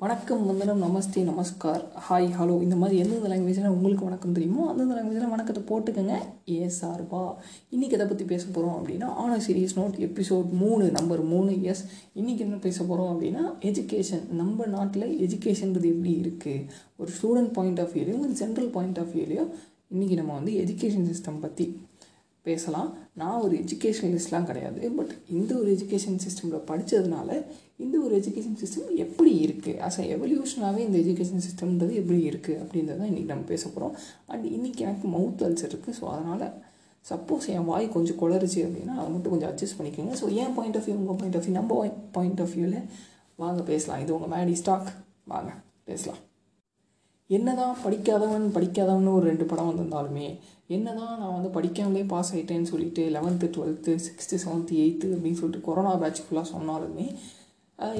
வணக்கம் வந்தனம் நமஸ்தே நமஸ்கார் hi hello இந்த மாதிரி எந்தெந்த லாங்குவேஜில் உங்களுக்கு வணக்கம் தெரியுமோ அந்தந்த லாங்குவேஜில் வணக்கத்தை போட்டுக்கோங்க. ஏ சார்பா. இன்றைக்கி எதை பற்றி பேச போகிறோம் அப்படின்னா ஆன சீரியஸ் நோட் எபிசோட் மூணு நம்பர் மூணு எஸ் இன்றைக்கி என்ன பேச போகிறோம் அப்படின்னா எஜுகேஷன் நம்ம நாட்டில் எஜுகேஷன்றது எப்படி இருக்குது ஒரு ஸ்டூடெண்ட் பாயிண்ட் ஆஃப் வியூலையும் ஒரு சென்ட்ரல் பாயிண்ட் ஆஃப் வியூலையும் இன்றைக்கி நம்ம வந்து எஜுகேஷன் சிஸ்டம் பற்றி பேசலாம். நான் ஒரு எஜுகேஷனலிஸ்ட்லாம் கிடையாது. பட் இந்த ஒரு எஜுகேஷன் சிஸ்டமில் படித்ததுனால இந்த ஒரு எஜுகேஷன் சிஸ்டம் எப்படி இருக்குது அஸ் அ எவல்யூஷனாகவே இந்த எஜுகேஷன் சிஸ்டம்ன்றது எப்படி இருக்குது அப்படின்றத இன்றைக்கி நம்ம பேச போகிறோம் அண்ட் இன்றைக்கி எனக்கு மவுத் அல்சர் இருக்குது ஸோ அதனால் சப்போஸ் என் வாய் கொஞ்சம் குளருச்சு அப்படின்னா அதை மட்டும் கொஞ்சம் அட்ஜஸ்ட் பண்ணிக்கோங்க. ஸோ என் பாயிண்ட் ஆஃப் வியூ உங்கள் பாயிண்ட் ஆஃப் வியூ நம்ம பாயிண்ட் ஆஃப் வியூவில் வாங்க பேசலாம். இது உங்கள் மேடி ஸ்டாக் வாங்க பேசலாம். என்னதான் படிக்காதவன் படிக்காதவன் ஒரு ரெண்டு படம் வந்திருந்தாலுமே என்னதான் நான் வந்து படிக்காமலே பாஸ் ஆகிட்டேன்னு சொல்லிட்டு eleventh twelfth sixth seventh eighth அப்படின்னு சொல்லிட்டு கொரோனா பேட்ச் ஃபுல்லாக சொன்னாலுமே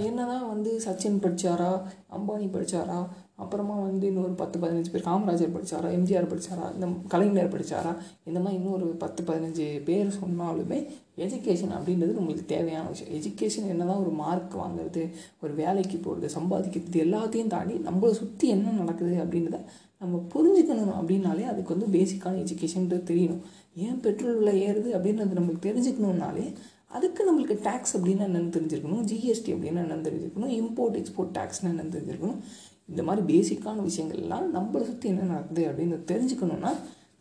என்னதான் வந்து சச்சின் படித்தாரா அம்பானி படித்தாரா அப்புறமா வந்து இன்னொரு பத்து பதினஞ்சு பேர் காமராஜர் படித்தாரா எம்ஜிஆர் படித்தாரா இந்த கலைஞர் படித்தாரா இந்த மாதிரி இன்னொரு பத்து பதினஞ்சு பேர் சொன்னாலுமே எஜுகேஷன் அப்படின்றது நம்மளுக்கு தேவையான விஷயம். எஜுகேஷன் என்ன தான் ஒரு மார்க் வாங்குறது ஒரு வேலைக்கு போகிறது சம்பாதிக்கிறது எல்லாத்தையும் தாண்டி நம்மளை சுற்றி என்ன நடக்குது அப்படின்றத நம்ம புரிஞ்சுக்கணும் அப்படின்னாலே அதுக்கு வந்து பேசிக்கான எஜுகேஷன்றது தெரியணும். ஏன் பெட்ரோல் விலை ஏறுது அப்படின்றது நம்மளுக்கு தெரிஞ்சுக்கணுன்னாலே அதுக்கு நம்மளுக்கு டேக்ஸ் அப்படின்னா என்னென்னு தெரிஞ்சிருக்கணும் ஜிஎஸ்டி அப்படின்னா என்னென்னு தெரிஞ்சிருக்கணும் இம்போர்ட் எக்ஸ்போர்ட் டேக்ஸ்னு என்னென்னு தெரிஞ்சிருக்கணும். இந்த மாதிரி பேசிக்கான விஷயங்கள்லாம் நம்மளை சுற்றி என்ன நடக்குது அப்படின்னு தெரிஞ்சுக்கணுன்னா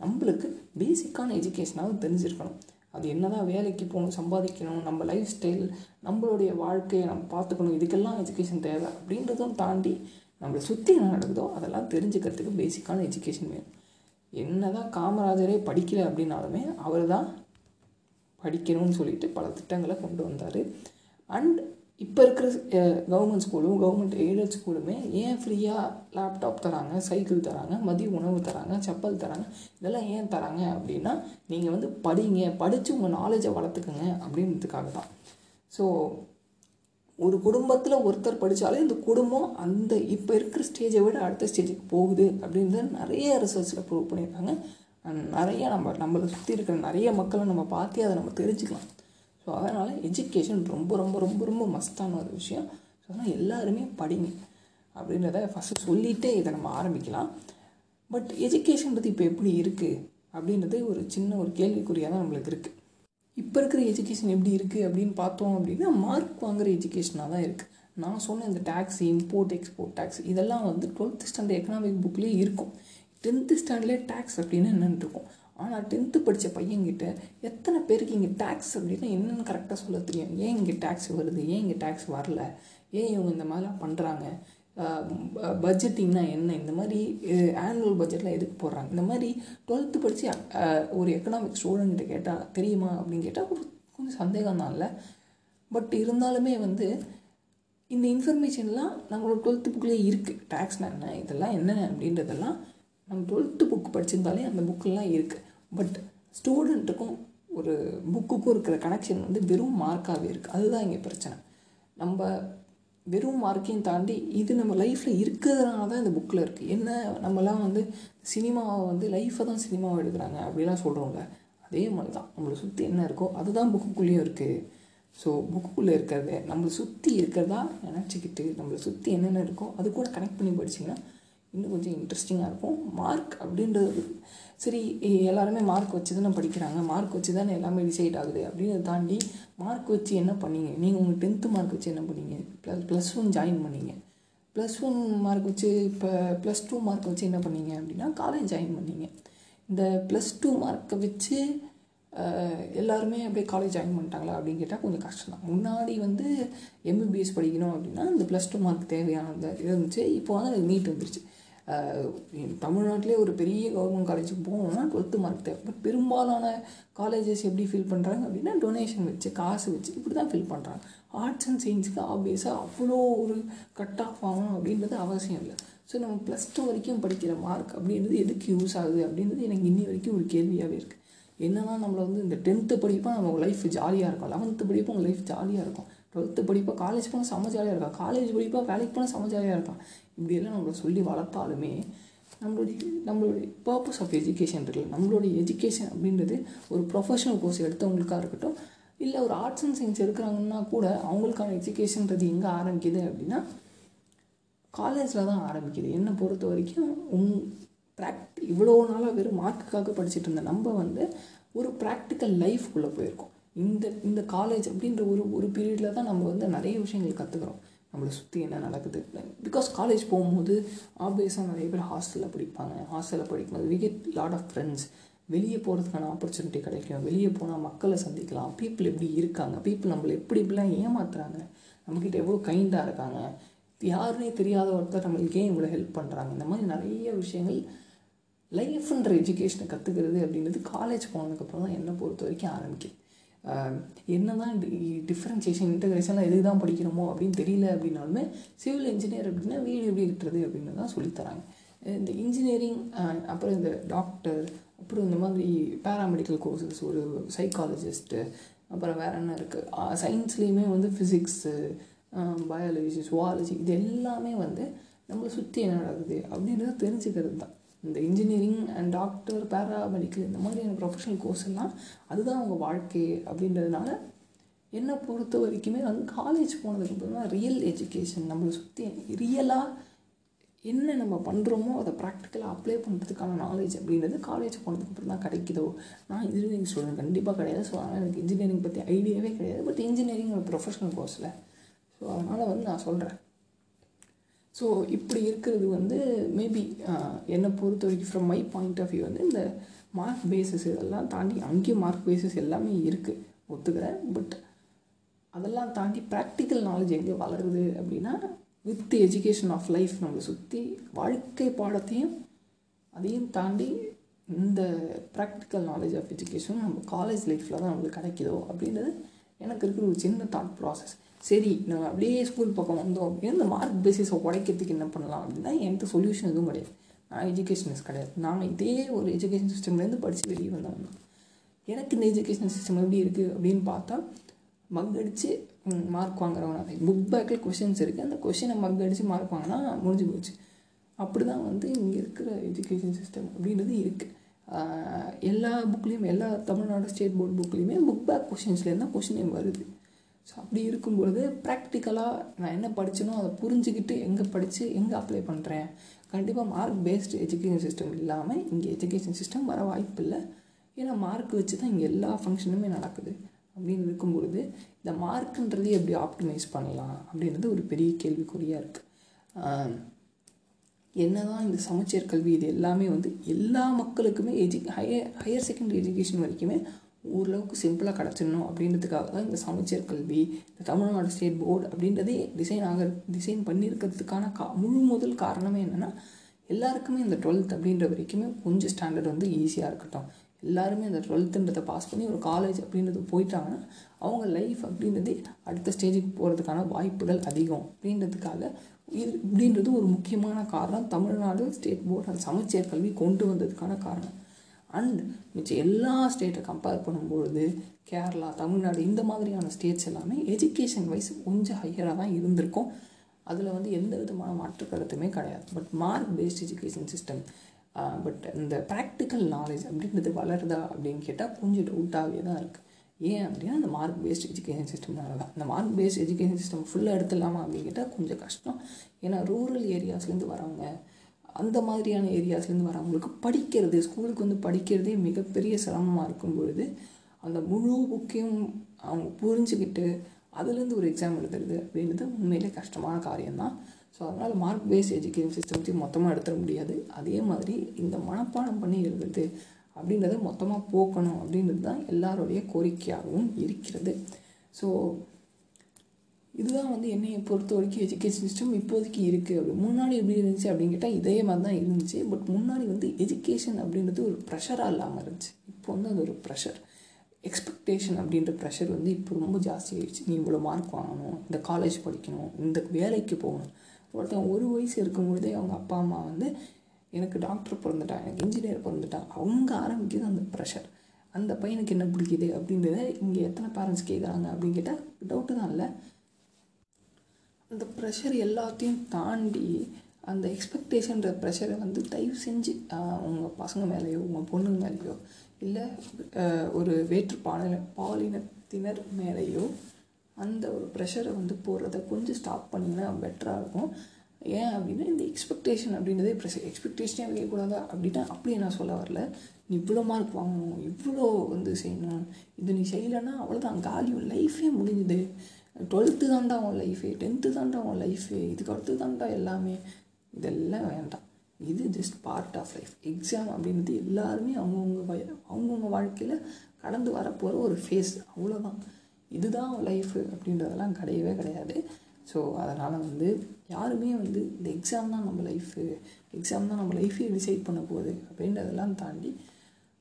நம்மளுக்கு பேசிக்கான எஜுகேஷனாகவும் தெரிஞ்சிருக்கணும். அது என்ன தான் வேலைக்கு போகணும் சம்பாதிக்கணும் நம்ம லைஃப் ஸ்டைல் நம்மளுடைய வாழ்க்கையை நம்ம பார்த்துக்கணும் இதுக்கெல்லாம் எஜுகேஷன் தேவை அப்படின்றதும் தாண்டி நம்மளை சுற்றி என்ன நடக்குதோ அதெல்லாம் தெரிஞ்சுக்கிறதுக்கு பேசிக்கான எஜுகேஷன் வேணும். என்ன தான் காமராஜரே படிக்கல அப்படின்னாலுமே அவர் தான் படிக்கணும்னு சொல்லிட்டு பல திட்டங்களை கொண்டு வந்தார். அண்ட் இப்போ இருக்கிற கவர்மெண்ட் ஸ்கூலும் கவர்மெண்ட் எய்டட் ஸ்கூலுமே ஏன் ஃப்ரீயாக லேப்டாப் தராங்க சைக்கிள் தராங்க மதிய உணவு தராங்க செப்பல் தராங்க இதெல்லாம் ஏன் தராங்க அப்படின்னா நீங்கள் வந்து படிங்க படித்து உங்கள் நாலேஜை வளர்த்துக்கங்க அப்படின்றதுக்காக தான். ஸோ ஒரு குடும்பத்தில் ஒருத்தர் படித்தாலே இந்த குடும்பம் அந்த இப்போ இருக்கிற ஸ்டேஜை விட அடுத்த ஸ்டேஜுக்கு போகுது அப்படின்றத நிறைய ரிசர்ச்சில் ப்ரூவ் பண்ணியிருக்காங்க. நிறைய நம்ம நம்மளை சுற்றி இருக்கிற நிறைய மக்களை நம்ம பார்த்தே அதை நம்ம தெரிஞ்சுக்கலாம். ஸோ அதனால் எஜுகேஷன் ரொம்ப ரொம்ப ரொம்ப ரொம்ப மஸ்டான ஒரு விஷயம். ஸோ அதனால் எல்லாருமே படிங்க அப்படின்றத ஃபஸ்ட்டு சொல்லிகிட்டே இதை நம்ம ஆரம்பிக்கலாம். பட் எஜுகேஷன் பற்றி இப்போ எப்படி இருக்குது அப்படின்றது ஒரு சின்ன ஒரு கேள்விக்குறியாக தான் நம்மளுக்கு இருக்குது இப்போ இருக்கிற எஜுகேஷன் எப்படி இருக்குது அப்படின்னு பார்த்தோம் அப்படின்னா மார்க் வாங்குகிற எஜுகேஷனாக தான் இருக்குது நான் சொன்ன இந்த டேக்ஸ் இம்போர்ட் எக்ஸ்போர்ட் டேக்ஸ் இதெல்லாம் வந்து டுவெல்த் ஸ்டாண்டர்ட் எக்கனாமிக் புக்லேயே இருக்கும். டென்த்து ஸ்டாண்டர்ட்லேயே டேக்ஸ் அப்படின்னு என்னென்னு இருக்கும். ஆனால் டென்த்து படித்த பையன்கிட்ட எத்தனை பேருக்கு இங்கே டேக்ஸ் அப்படின்னா என்னென்னு கரெக்டாக சொல்ல தெரியும். ஏன் இங்கே டேக்ஸ் வருது? ஏன் இங்கே டேக்ஸ் வரல? ஏன் இவங்க இந்த மாதிரிலாம் பண்ணுறாங்க பட்ஜெட்டிங்னா என்ன? இந்த மாதிரி ஆனுவல் பட்ஜெட்லாம் எதுக்கு போடுறாங்க? இந்த மாதிரி டுவெல்த்து படித்து ஒரு எக்கனாமிக் ஸ்டூடெண்ட்கிட்ட கேட்டால் தெரியுமா அப்படின்னு கேட்டால் ஒரு கொஞ்சம் சந்தேகம் தான் இல்லை. பட் இருந்தாலுமே வந்து இந்த இன்ஃபர்மேஷன்லாம் நம்மளோட டுவெல்த்து புக்லேயே இருக்குது டேக்ஸ்னா என்ன? இதெல்லாம் என்ன அப்படின்றதெல்லாம் நம்ம டுவெல்த்து புக் படிச்சிருந்தாலே அந்த புக்கெல்லாம் இருக்குது பட் ஸ்டூடெண்ட்டுக்கும் ஒரு புக்குக்கும் இருக்கிற கனெக்ஷன் வந்து வெறும் மார்க்காகவே இருக்குது அதுதான் இங்கே பிரச்சனை. நம்ம வெறும் மார்க்கையும் தாண்டி இது நம்ம லைஃப்பில் இருக்கிறதுனால தான் இந்த புக்கில் இருக்குது என்ன நம்மலாம் வந்து சினிமாவை வந்து லைஃப்பை தான் சினிமாவை எடுக்கிறாங்க அப்படிலாம் சொல்கிறோம்ல அதே மாதிரி தான் நம்மளை சுற்றி என்ன இருக்கோ அதுதான் புக்குக்குள்ளேயும் இருக்குது ஸோ புக்குக்குள்ளே இருக்கிறத நம்மளை சுற்றி இருக்கிறதா நினச்சிக்கிட்டு நம்மளை சுற்றி என்னென்ன இருக்கோ அது கூட கனெக்ட் பண்ணி படிச்சிங்கன்னா இன்னும் கொஞ்சம் இன்ட்ரெஸ்டிங்காக இருக்கும். மார்க் அப்படின்றது சரி எல்லாருமே மார்க் வச்சு தானே படிக்கிறாங்க. மார்க் வச்சு தானே எல்லாமே டிசைட் ஆகுது. அப்படின்னு தாண்டி மார்க் வச்சு என்ன பண்ணீங்க? நீங்கள் உங்கள் டென்த்து மார்க் வச்சு என்ன பண்ணீங்க? ப்ளஸ் ப்ளஸ் ஒன் ஜாயின் பண்ணீங்க. ப்ளஸ் ஒன் மார்க் வச்சு இப்போ ப்ளஸ் டூ மார்க் வச்சு என்ன பண்ணீங்க? அப்படின்னா காலேஜ் ஜாயின் பண்ணீங்க. இந்த ப்ளஸ் டூ மார்க்கை வச்சு எல்லாருமே அப்படியே காலேஜ் ஜாயின் பண்ணிட்டாங்களா? அப்படின்னு கேட்டால் கொஞ்சம் கஷ்டம் தான் முன்னாடி வந்து எம்பிபிஎஸ் படிக்கணும் அப்படின்னா இந்த ப்ளஸ் டூ மார்க் தேவையானது இருந்துச்சு. இப்போ வந்து நீட் வந்துருச்சு. தமிழ்நாட்டிலே ஒரு பெரிய கவர்மெண்ட் காலேஜுக்கு போகணும்னா டுவெல்த்து மார்க் தேவை. பட் பெரும்பாலான காலேஜஸ் எப்படி ஃபில் பண்ணுறாங்க அப்படின்னா டொனேஷன் வச்சு காசு வச்சு இப்படி தான் ஃபில் பண்ணுறாங்க ஆர்ட்ஸ் அண்ட் சயின்ஸுக்கு ஆப்வியஸாக அவ்வளோ ஒரு கட் ஆஃப் ஆகணும் அப்படின்றது அவசியம் இல்லை. ஸோ நம்ம ப்ளஸ் டூ வரைக்கும் படிக்கிற மார்க் அப்படின்றது எதுக்கு யூஸ் ஆகுது அப்படின்றது எனக்கு இன்னி வரைக்கும் ஒரு கேள்வியாகவே இருக்குது என்னன்னா நம்மளை வந்து இந்த டென்த்து படிப்பா நம்ம லைஃப் ஜாலியாக இருக்கும் லெவன்த்து படிப்பா உங்கள் லைஃப் ஜாலியாக இருக்கும். டுவெல்த்து படிப்பா காலேஜ் போனால் செம்ம ஜாலியாக இருக்கும் காலேஜ் படிப்பாக வேலைக்கு போனால் செம்ம ஜாலியாக இருக்கான் இப்படியெல்லாம் நம்மளை சொல்லி வளர்த்தாலுமே நம்மளுடைய நம்மளுடைய பர்பஸ் ஆஃப் எஜுகேஷன் இருக்குல்ல நம்மளுடைய எஜுகேஷன் அப்படின்றது ஒரு ப்ரொஃபஷனல் கோர்ஸ் எடுத்தவங்களுக்காக இருக்கட்டும் இல்லை ஒரு ஆர்ட்ஸ் அண்ட் சயின்ஸ் எடுக்கிறாங்கன்னா கூட அவங்களுக்கான எஜுகேஷன்றது எங்கே ஆரம்பிக்குது அப்படின்னா காலேஜில் தான் ஆரம்பிக்குது. என்னை பொறுத்த வரைக்கும் உங் ப்ராக்டி இவ்வளோ நாளாக வெறும் மார்க்குக்காக படிச்சுட்டு இருந்த நம்ம வந்து ஒரு ப்ராக்டிக்கல் லைஃப்குள்ளே போயிருக்கோம். இந்த இந்த காலேஜ் அப்படின்ற ஒரு ஒரு பீரியடில் தான் நம்ம வந்து நிறைய விஷயங்கள் கற்றுக்குறோம் நம்மளை சுற்றி என்ன நடக்குது? பிகாஸ் காலேஜ் போகும்போது ஆப்வியஸாக நிறைய பேர் ஹாஸ்டலில் படிப்பாங்க. ஹாஸ்டலில் படிக்கும்போது we get lot of friends வெளியே போகிறதுக்கான ஆப்பர்ச்சுனிட்டி கிடைக்கும். வெளியே போனால் மக்களை சந்திக்கலாம். பீப்புள் எப்படி இருக்காங்க? பீப்புள் நம்மளை எப்படி இப்படிலாம் ஏமாத்துறாங்க? நம்மக்கிட்ட எவ்வளோ கைண்டாக இருக்காங்க? யாருனே தெரியாத ஒருத்தர் நம்மளுக்கு ஏன் இவ்வளோ ஹெல்ப் பண்ணுறாங்க இந்த மாதிரி நிறைய விஷயங்கள் லைஃப்ன்ற எஜுகேஷனை கற்றுக்கிறது அப்படின்றது காலேஜ் போனதுக்கப்புறம் தான் என்னை பொறுத்த வரைக்கும் ஆரம்பிக்குது. என்ன தான் டிஃப்ரென்சியேஷன் இன்டகிரேஷன்லாம் எதுக்கு தான் படிக்கணுமோ அப்படின்னு தெரியல அப்படின்னாலுமே சிவில் இன்ஜினியர் அப்படின்னா வீடு எப்படி கட்டுறது அப்படின்னு தான் சொல்லித்தராங்க. இந்த இன்ஜினியரிங் அப்புறம் இந்த டாக்டர் அப்புறம் இந்த மாதிரி பேராமெடிக்கல் கோர்சஸ் ஒரு சைக்காலஜிஸ்ட்டு அப்புறம் வேறு என்ன இருக்குது சயின்ஸ்லேயுமே வந்து ஃபிசிக்ஸு பயாலஜி சுவாலஜி இது எல்லாமே வந்து நம்மளை சுற்றி என்ன நடக்குது அப்படின்றத தெரிஞ்சுக்கிறது தான் இந்த இன்ஜினியரிங் அண்ட் டாக்டர் பேராமெடிக்கல் இந்த மாதிரியான ப்ரொஃபஷனல் கோர்ஸ் எல்லாம் அதுதான் அவங்க வாழ்க்கை அப்படின்றதுனால என்னை பொறுத்த வரைக்குமே வந்து காலேஜ் போனதுக்கப்புறம் தான் ரியல் எஜுகேஷன் நம்மளை சுற்றி ரியலாக என்ன நம்ம பண்ணுறோமோ அதை ப்ராக்டிக்கலாக அப்ளை பண்ணுறதுக்கான நாலேஜ் அப்படின்றது காலேஜ் போனதுக்கப்புறம் தான் கிடைக்குதோ. நான் இன்ஜினியரிங் ஸ்டூடெண்ட் கண்டிப்பாக கிடையாது. ஸோ அதனால் எனக்கு இன்ஜினியரிங் பற்றி ஐடியாவே கிடையாது. பட் இன்ஜினியரிங் ஒரு ப்ரொஃபஷனல் கோர்ஸில் ஸோ அதனால் வந்து நான் சொல்கிறேன் ஸோ இப்படி இருக்கிறது வந்து மேபி என்னை பொறுத்த வரைக்கும் from my point of view வந்து இந்த மார்க் பேஸஸ் இதெல்லாம் தாண்டி அங்கேயும் மார்க் பேஸஸ் எல்லாமே இருக்குது ஒத்துக்கிறேன். பட் அதெல்லாம் தாண்டி ப்ராக்டிக்கல் நாலேஜ் எங்கே வளருது அப்படின்னா வித் எஜுகேஷன் ஆஃப் லைஃப் நம்மளை சுற்றி வாழ்க்கை பாடத்தையும் அதையும் தாண்டி இந்த ப்ராக்டிக்கல் நாலேஜ் ஆஃப் எஜுகேஷன் நம்ம காலேஜ் லைஃப்பில் தான் நம்மளுக்கு கிடைக்குதோ அப்படின்றது எனக்கு இருக்கிற ஒரு சின்ன தாட் ப்ராசஸ் சரி நம்ம அப்படியே ஸ்கூல் பக்கம் வந்தோம். அப்படின்னா இந்த மார்க் பேசிஸை உடைக்கிறதுக்கு என்ன பண்ணலாம்? அப்படின்னா என்கிட்ட சொல்யூஷன் எதுவும் கிடையாது. நான் எஜுகேஷனிஸ்ட் கிடையாது. நான் இதே ஒரு எஜுகேஷன் சிஸ்டம்லேருந்து படித்து வெளியே வந்தவன் தான் எனக்கு இந்த எஜுகேஷன் சிஸ்டம் எப்படி இருக்குது அப்படின்னு பார்த்தா மக் அடித்து மார்க் வாங்குறவங்க புக் பேக்கில் கொஷின்ஸ் இருக்குது அந்த கொஷினை மக் அடித்து மார்க் வாங்கினா முடிஞ்சு போச்சு. அப்படி தான் வந்து இங்கே இருக்கிற எஜுகேஷன் சிஸ்டம் அப்படின்றது இருக்குது எல்லா புக்லேயும் எல்லா தமிழ்நாடு ஸ்டேட் போர்டு புக்லேயுமே புக் பேக் கொஷின்ஸ்லேருந்து தான் கொஷினே வருது. ஸோ அப்படி இருக்கும்பொழுது ப்ராக்டிக்கலாக நான் என்ன படித்தனோ அதை புரிஞ்சுக்கிட்டு எங்கே படித்து எங்கே அப்ளை பண்ணுறேன் கண்டிப்பாக மார்க் பேஸ்டு எஜுகேஷன் சிஸ்டம் இல்லாமல் இங்கே எஜுகேஷன் சிஸ்டம் வர வாய்ப்பு இல்லை. ஏன்னா மார்க் வச்சு தான் இங்கே எல்லா ஃபங்க்ஷனுமே நடக்குது. அப்படின்னு இருக்கும்பொழுது இந்த மார்க்குன்றது எப்படி ஆப்டிமைஸ் பண்ணலாம்? அப்படின்றது ஒரு பெரிய கேள்விக்குறியாக இருக்குது என்ன தான் இந்த சமச்சீர் கல்வி இது எல்லாமே வந்து எல்லா மக்களுக்குமே எஜு ஹையர் ஹையர் செகண்டரி எஜுகேஷன் வரைக்குமே ஓரளவுக்கு சிம்பிளாக கிடச்சிடணும் அப்படின்றதுக்காக தான் இந்த சமச்சீர் கல்வி இந்த தமிழ்நாடு ஸ்டேட் போர்டு அப்படின்றதே டிசைன் ஆக டிசைன் பண்ணியிருக்கிறதுக்கான கா முழு முதல் காரணமே என்னென்னா எல்லாருக்குமே இந்த டுவெல்த் அப்படின்ற வரைக்குமே கொஞ்சம் ஸ்டாண்டர்ட் வந்து ஈஸியாக இருக்கட்டும். எல்லாருமே அந்த டுவெல்த்துன்றதை பாஸ் பண்ணி ஒரு காலேஜ் அப்படின்றது போயிட்டாங்கன்னா அவங்க லைஃப் அப்படின்றது அடுத்த ஸ்டேஜுக்கு போகிறதுக்கான வாய்ப்புகள் அதிகம். அப்படின்றதுக்காக இது இப்படின்றது ஒரு முக்கியமான காரணம் தமிழ்நாடு ஸ்டேட் போர்டு அந்த சமச்சீர் கல்வி கொண்டு வந்ததுக்கான காரணம். அண்ட் மிச்சம் எல்லா ஸ்டேட்டை கம்பேர் பண்ணும்பொழுது கேரளா தமிழ்நாடு இந்த மாதிரியான ஸ்டேட்ஸ் எல்லாமே எஜுகேஷன் வைஸ் கொஞ்சம் ஹையராக தான் இருந்திருக்கும். அதில் வந்து எந்த விதமான மாற்று கருத்துமே கிடையாது. But mark based education system but இந்த ப்ராக்டிக்கல் நாலேஜ் அப்படின்றது வளருதா அப்படின்னு கேட்டால் கொஞ்சம் டவுட்டாகவே தான் இருக்குது ஏன் அப்படின்னா அந்த மார்க் பேஸ்ட் எஜுகேஷன் சிஸ்டம்னால தான். இந்த மார்க் பேஸ்ட் எஜுகேஷன் சிஸ்டம் ஃபுல்லாக எடுத்துடலாமா அப்படின்னு கேட்டால் கொஞ்சம் கஷ்டம். ஏன்னா ரூரல் ஏரியாஸ்லேருந்து வரவங்க அந்த மாதிரியான ஏரியாஸ்லேருந்து வரவங்களுக்கு படிக்கிறது ஸ்கூலுக்கு வந்து படிக்கிறதே மிகப்பெரிய சிரமமாக இருக்கும் பொழுது அந்த முழு புக்கையும் அவங்க புரிஞ்சுக்கிட்டு அதுலேருந்து ஒரு எக்ஸாம் எழுதுறது அப்படின்றது உண்மையிலே கஷ்டமான காரியம்தான். ஸோ அதனால் மார்க் பேஸ்ட் எஜுகேஷன் சிஸ்டத்தையும் மொத்தமாக எடுத்துட முடியாது. அதே மாதிரி இந்த மனப்பாடம் பண்ணி எழுதுறது அப்படின்றத மொத்தமாக போக்கணும் அப்படின்றது தான் எல்லாருடைய கோரிக்கையாகவும் இருக்கிறது. ஸோ இதுதான் வந்து என்னையை பொறுத்த வரைக்கும் எஜுகேஷன் சிஸ்டம் இப்போதைக்கு இருக்குது அப்படி முன்னாடி எப்படி இருந்துச்சு அப்படின்னு கேட்டால் இதே மாதிரி தான் இருந்துச்சு. பட் முன்னாடி வந்து எஜுகேஷன் அப்படின்றது ஒரு ப்ரெஷராக இல்லாமல் இருந்துச்சு. இப்போ வந்து அது ஒரு ப்ரெஷர் எக்ஸ்பெக்டேஷன் அப்படின்ற ப்ரெஷர் வந்து இப்போ ரொம்ப ஜாஸ்தி ஆயிடுச்சு. நீ இவ்வளோ மார்க் வாங்கணும் இந்த காலேஜ் படிக்கணும் இந்த வேலைக்கு போகணும். ஒருத்தன் ஒரு வயசு இருக்கும்பொழுதே அவங்க அப்பா அம்மா வந்து எனக்கு டாக்டர் பிறந்துட்டான் எனக்கு இன்ஜினியர் பிறந்துட்டான். அவங்க ஆரம்பிக்கிறது அந்த ப்ரெஷர் அந்த பையனுக்கு என்ன பிடிக்குது அப்படின்றத இங்கே எத்தனை பேரண்ட்ஸ் கேட்குறாங்க அப்படின்னு கேட்டால் டவுட்டு தான் இல்லை. அந்த ப்ரெஷர் எல்லாத்தையும் தாண்டி அந்த எக்ஸ்பெக்டேஷன்ற ப்ரெஷரை வந்து தயவு செஞ்சு உங்கள் பசங்க மேலேயோ உங்கள் பொண்ணுங்க மேலேயோ இல்லை ஒரு வேற்று பாலின பாலினத்தினர் மேலேயோ அந்த ஒரு ப்ரெஷரை வந்து போடுறத கொஞ்சம் ஸ்டாப் பண்ணிங்கன்னா பெட்டராக இருக்கும். ஏன் அப்படின்னா இந்த எக்ஸ்பெக்டேஷன் அப்படின்றதே ப்ரெஷர் எக்ஸ்பெக்டேஷனே வைக்கக்கூடாதா? அப்படின்னா அப்படியே நான் சொல்ல வரல. நீ இவ்வளோ மார்க் வாங்கணும் இவ்வளோ வந்து செய்யணும். இது நீ செய்யலைன்னா அவ்வளோதான் காலியும் லைஃபே முடிஞ்சுது. டுவெல்த்து தாண்டா உன் லைஃபு டென்த்து தாண்டா உன் லைஃபு இதுக்கு அடுத்து தாண்டா எல்லாமே. இதெல்லாம் வேண்டாம். இது just part of life exam அப்படின்றது எல்லாருமே அவங்கவுங்க வய அவங்கவுங்க வாழ்க்கையில் கடந்து வரப்போகிற ஒரு ஃபேஸ் அவ்வளோதான் இதுதான் லைஃபு அப்படின்றதெல்லாம் கிடையவே கிடையாது. ஸோ அதனால் வந்து யாருமே வந்து இந்த எக்ஸாம் தான் நம்ம லைஃபு எக்ஸாம் தான் நம்ம லைஃபே டிசைட் பண்ண போகுது அப்படின்றதெல்லாம் தாண்டி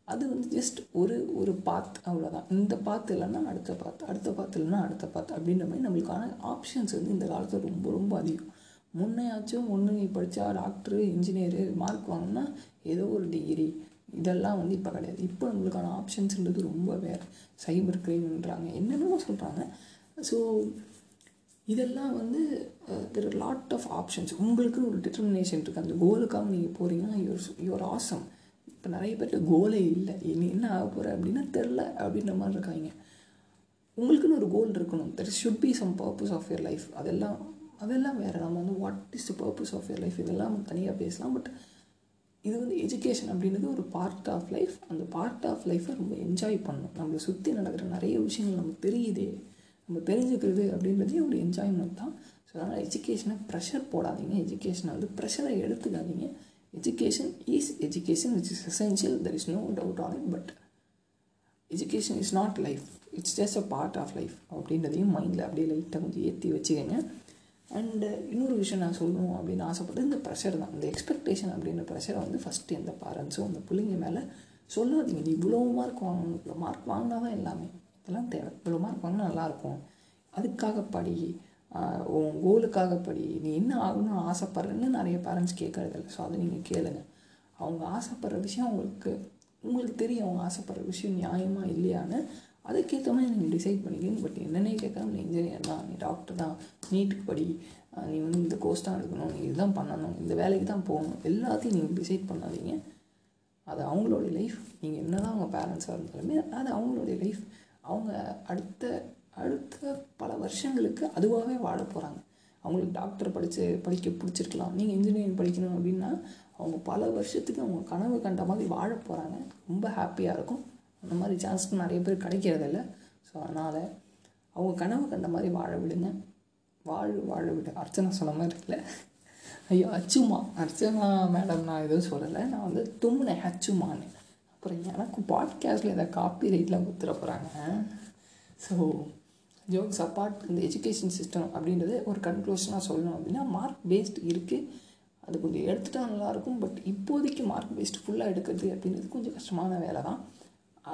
அது வந்து ஜஸ்ட் ஒரு ஒரு பாத் அவ்வளோதான் இந்த பாத் இல்லைன்னா அடுத்த பாத் அடுத்த பாத் இல்லைன்னா அடுத்த பாத் அப்படின்ற மாதிரி நம்மளுக்கான ஆப்ஷன்ஸ் வந்து இந்த காலத்தில் ரொம்ப ரொம்ப அதிகம். முன்னையாச்சும் ஒன்று நீ படித்தா டாக்டரு இன்ஜினியரு மார்க் வாங்கினா ஏதோ ஒரு டிகிரி இதெல்லாம் வந்து இப்போ கிடையாது. இப்போ நம்மளுக்கான ஆப்ஷன்ஸ்ன்றது ரொம்ப வேறு. சைபர் கிரைம்ன்றாங்க என்னென்னமோ சொல்கிறாங்க ஸோ இதெல்லாம் வந்து தெர் லாட் ஆஃப் ஆப்ஷன்ஸ் உங்களுக்குன்னு ஒரு டிட்டர்மினேஷன் இருக்குது அந்த கோலுக்காக நீங்கள் போகிறீங்கன்னா யுவர் யுவர் ஆசம் இப்போ நிறைய பேருக்கு கோலே இல்லை. இனி என்ன ஆக போகிற அப்படின்னா தெரில அப்படின்ற மாதிரி இருக்காங்க. உங்களுக்குன்னு ஒரு கோல் இருக்கணும். There should be some purpose of your life அதெல்லாம் அதெல்லாம் வேறு. நம்ம வந்து what is the purpose of your life இதெல்லாம் தனியாக பேசலாம். பட் இது வந்து எஜுகேஷன் அப்படின்றது ஒரு பார்ட் ஆஃப் லைஃப் அந்த பார்ட் ஆஃப் லைஃப்பை ரொம்ப என்ஜாய் பண்ணணும். நம்மளை சுற்றி நடக்கிற நிறைய விஷயங்கள் நமக்கு தெரியுதே. நம்ம தெரிஞ்சுக்கிறது அப்படின்றதே ஒரு என்ஜாய்மெண்ட் தான். ஸோ அதனால் எஜுகேஷனை ப்ரெஷர் போடாதீங்க. எஜுகேஷனை வந்து ப்ரெஷரை எடுத்துக்காதீங்க. Education is education which is essential there is no doubt on it but education is not life it's just a part of life அப்படின்றதையும் மைண்டில் அப்படியே லைட்டாக கொஞ்சம் ஏற்றி வச்சுக்கோங்க. அண்டு uh, இன்னொரு விஷயம் நான் சொல்லணும் அப்படின்னு ஆசைப்பட்டது இந்த ப்ரெஷர் தான். இந்த எக்ஸ்பெக்டேஷன் அப்படின்ற ப்ரெஷரை வந்து ஃபஸ்ட்டு எந்த பேரண்ட்ஸும் அந்த பிள்ளைங்க மேலே சொல்லாதீங்க. நீ இவ்வளோ மார்க் வாங்கணும் இவ்வளோ மார்க் வாங்கினா தான் எல்லாமே. இதெல்லாம் தேவை. இவ்வளோ மார்க் வாங்கினா நல்லாயிருக்கும் அதுக்காக படி உன் கோலுக்காக படி நீ என்ன ஆகணும்னு ஆசைப்பட்றேன்னு நிறைய பேரண்ட்ஸ் கேட்கறதில்ல ஸோ அதை நீங்கள் கேளுங்க. அவங்க ஆசைப்படுற விஷயம் உங்களுக்கு உங்களுக்கு தெரியும். அவங்க ஆசைப்படுற விஷயம் நியாயமாக இல்லையான்னு. அதுக்கேற்ற மாதிரி நீங்கள் டிசைட் பண்ணிக்கணும் பட் என்னென்ன கேட்காம நீ இன்ஜினியர் தான் நீ டாக்டர் தான் நீட்டுக்கு படி நீ வந்து இந்த கோர்ஸ் தான் எடுக்கணும் நீ இதுதான் பண்ணணும் இந்த வேலைக்கு தான் போகணும். எல்லாத்தையும் நீங்கள் டிசைட் பண்ணாதீங்க. அது அவங்களுடைய லைஃப் நீங்கள் என்ன தான் அவங்க பேரண்ட்ஸாக இருந்தாலுமே அது அவங்களுடைய லைஃப் அவங்க அடுத்த அடுத்த பல வருஷங்களுக்கு அதுவாகவே வாழ போகிறாங்க அவங்களுக்கு டாக்டர் படித்து படிக்க பிடிச்சிருக்கலாம். நீங்கள் இன்ஜினியரிங் படிக்கணும் அப்படின்னா அவங்க பல வருஷத்துக்கு அவங்க கனவு கண்ட மாதிரி வாழ போகிறாங்க ரொம்ப ஹாப்பியாக இருக்கும். அந்த மாதிரி சான்ஸ்க்கு நிறைய பேர் கிடைக்கிறதில்ல. ஸோ அதனால் அவங்க கனவு கண்ட மாதிரி வாழ விடுங்க. வாழ் வாழ விடு. அர்ச்சனா சொன்ன மாதிரி இல்லை ஐயோ அச்சுமா. அர்ச்சனா மேடம் நான் எதுவும் சொல்லலை. நான் வந்து தும்முனேன் அச்சுமான்னு. அப்புறம் எனக்கு பாட்காஸ்ட்டில் எதாவது காப்பி ரைட்டில் கொடுத்துட போகிறாங்க ஸோ ஜோக்ஸ் அப்பார்ட் இந்த எஜுகேஷன் சிஸ்டம் அப்படின்றது ஒரு கன்க்ளூஷனாக சொல்லணும் அப்படின்னா மார்க் பேஸ்ட் இருக்குது அது கொஞ்சம் எடுத்துட்டால் நல்லாயிருக்கும் பட் இப்போதைக்கு மார்க் பேஸ்ட் ஃபுல்லாக எடுக்கிறது அப்படின்றது கொஞ்சம் கஷ்டமான வேலை தான்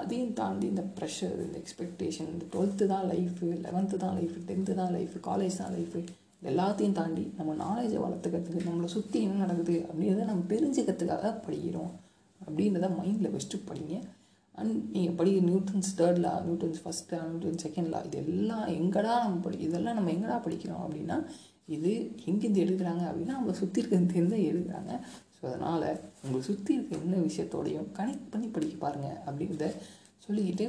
அதையும் தாண்டி இந்த ப்ரெஷர் இந்த எக்ஸ்பெக்டேஷன் இந்த டுவெல்த்து தான் லைஃபு லெவன்த்து தான் லைஃபு டென்த்து தான் லைஃபு காலேஜ் தான் லைஃபு எல்லாத்தையும் தாண்டி நம்ம நாலேஜை வளர்த்துக்கிறதுக்கு நம்மளை சுற்றி என்ன நடக்குது அப்படின்றத நம்ம தெரிஞ்சுக்கிறதுக்காக படிக்கிறோம். அப்படின்றத மைண்டில் வச்சுட்டு படிங்க. அண்ட் நீங்கள் படிக்கிற Newton's third law Newton's first law Newton second law இது எல்லாம் எங்கடா நம்ம படி இதெல்லாம் நம்ம எங்கடா படிக்கிறோம் அப்படின்னா இது எங்கேருந்து எடுக்கிறாங்க அப்படின்னா நம்மளை சுற்றி இருக்கிறது எடுக்கிறாங்க. ஸோ அதனால் உங்களை சுற்றி இருக்க என்ன விஷயத்தோடையும் கனெக்ட் பண்ணி படிக்க பாருங்கள் அப்படின்றத சொல்லிக்கிட்டு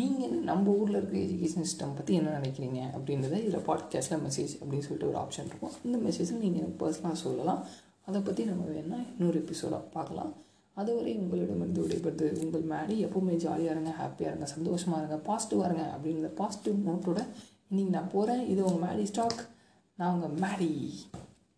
நீங்கள் நம்ம ஊரில் இருக்க எஜுகேஷன் சிஸ்டம் பற்றி என்ன நினைக்கிறீங்க அப்படின்றத இதில் பாட்காஸ்ட்டில் மெசேஜ் அப்படின்னு சொல்லிட்டு ஒரு ஆப்ஷன் இருக்கும். அந்த மெசேஜை நீங்கள் பர்சனலாக சொல்லலாம். அதை பற்றி நம்ம வேணால் இன்னொரு எபிசோடாக பார்க்கலாம். அதுவரை உங்களிடமிருந்து விடைபெறுது உங்கள் மேடி. எப்போவுமே ஜாலியாக இருங்க ஹாப்பியாக இருங்க சந்தோஷமாக இருங்க பாசிட்டிவாக இருங்க அப்படின்ற பாசிட்டிவ் நோட்டோட இன்றைக்கி நான் போகிறேன் இது உங்கள் மேடி ஸ்டாக் நான் உங்கள் மேடி.